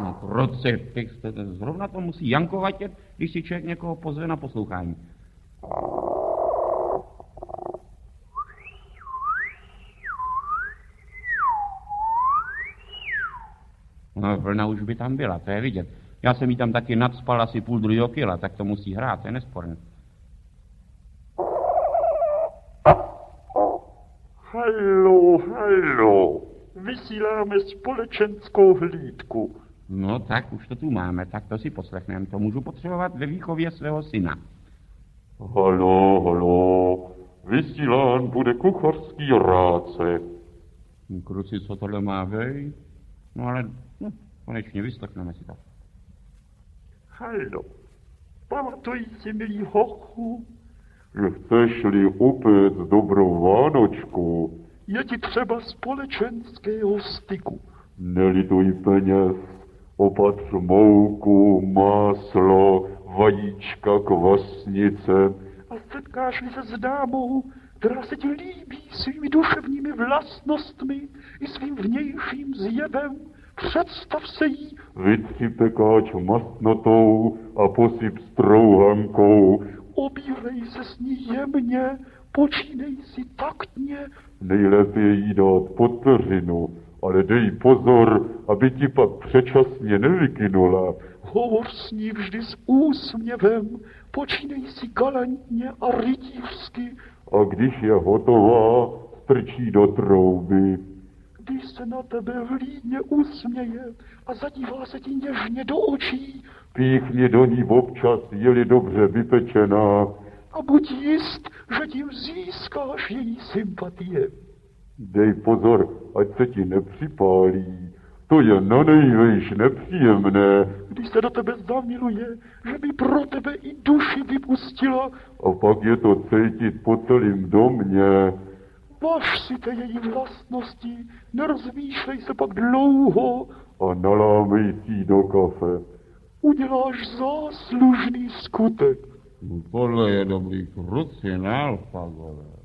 No, krucifix, to- to- zrovna to musí Janko vatět, když si člověk někoho pozve na poslouchání. No, vlna už by tam byla, to je vidět. Já jsem jí tam taky nadspal asi půl druhého kila, tak to musí hrát, to je nesporné. Halo, halo. Vysíláme společenskou hlídku. No tak, už to tu máme, tak to si poslechneme. To můžu potřebovat ve výchově svého syna. Halo, halo. Vysílán bude kuchařský ráce. Kruci, co tohle má vej? No ale, no, konečně vyslechneme si to. Halo. Pamatuj si, milý hochu, že chceš-li upéct dobrou Vánočku, je ti třeba společenského styku. Nelituj peněz, opatř mouku, máslo, vajíčka, kvasnice. A setkáš-li se s dámou, která se ti líbí svými duševními vlastnostmi i svým vnějším zjevem, představ se jí. Vytři pekáč mastnotou a posyp strouhankou. Obírej se s ní jemně, počínej si taktně. Nejlépe jí dát pod peřinu, ale dej pozor, aby ti pak předčasně nevykynula. Hovor s ní vždy s úsměvem, počínej si galantně a rytířsky. A když je hotová, strčí do trouby. Když se na tebe vlídně usměje a zadívá se ti něžně do očí. Píchni do ní občas, je-li dobře vypečená. A buď jist, že tím získáš její sympatie. Dej pozor, ať se ti nepřipálí. To je na nejvejš nepříjemné. Když se do tebe zamiluje, že by pro tebe i duši vypustila. A pak je to cítit po celém domě. Važ si te její vlastnosti, nerozmýšlej se pak dlouho. A nalámej si do kafe. Uděláš záslužný skutek. Tohle je dobrý kruci, ne, Alfagore?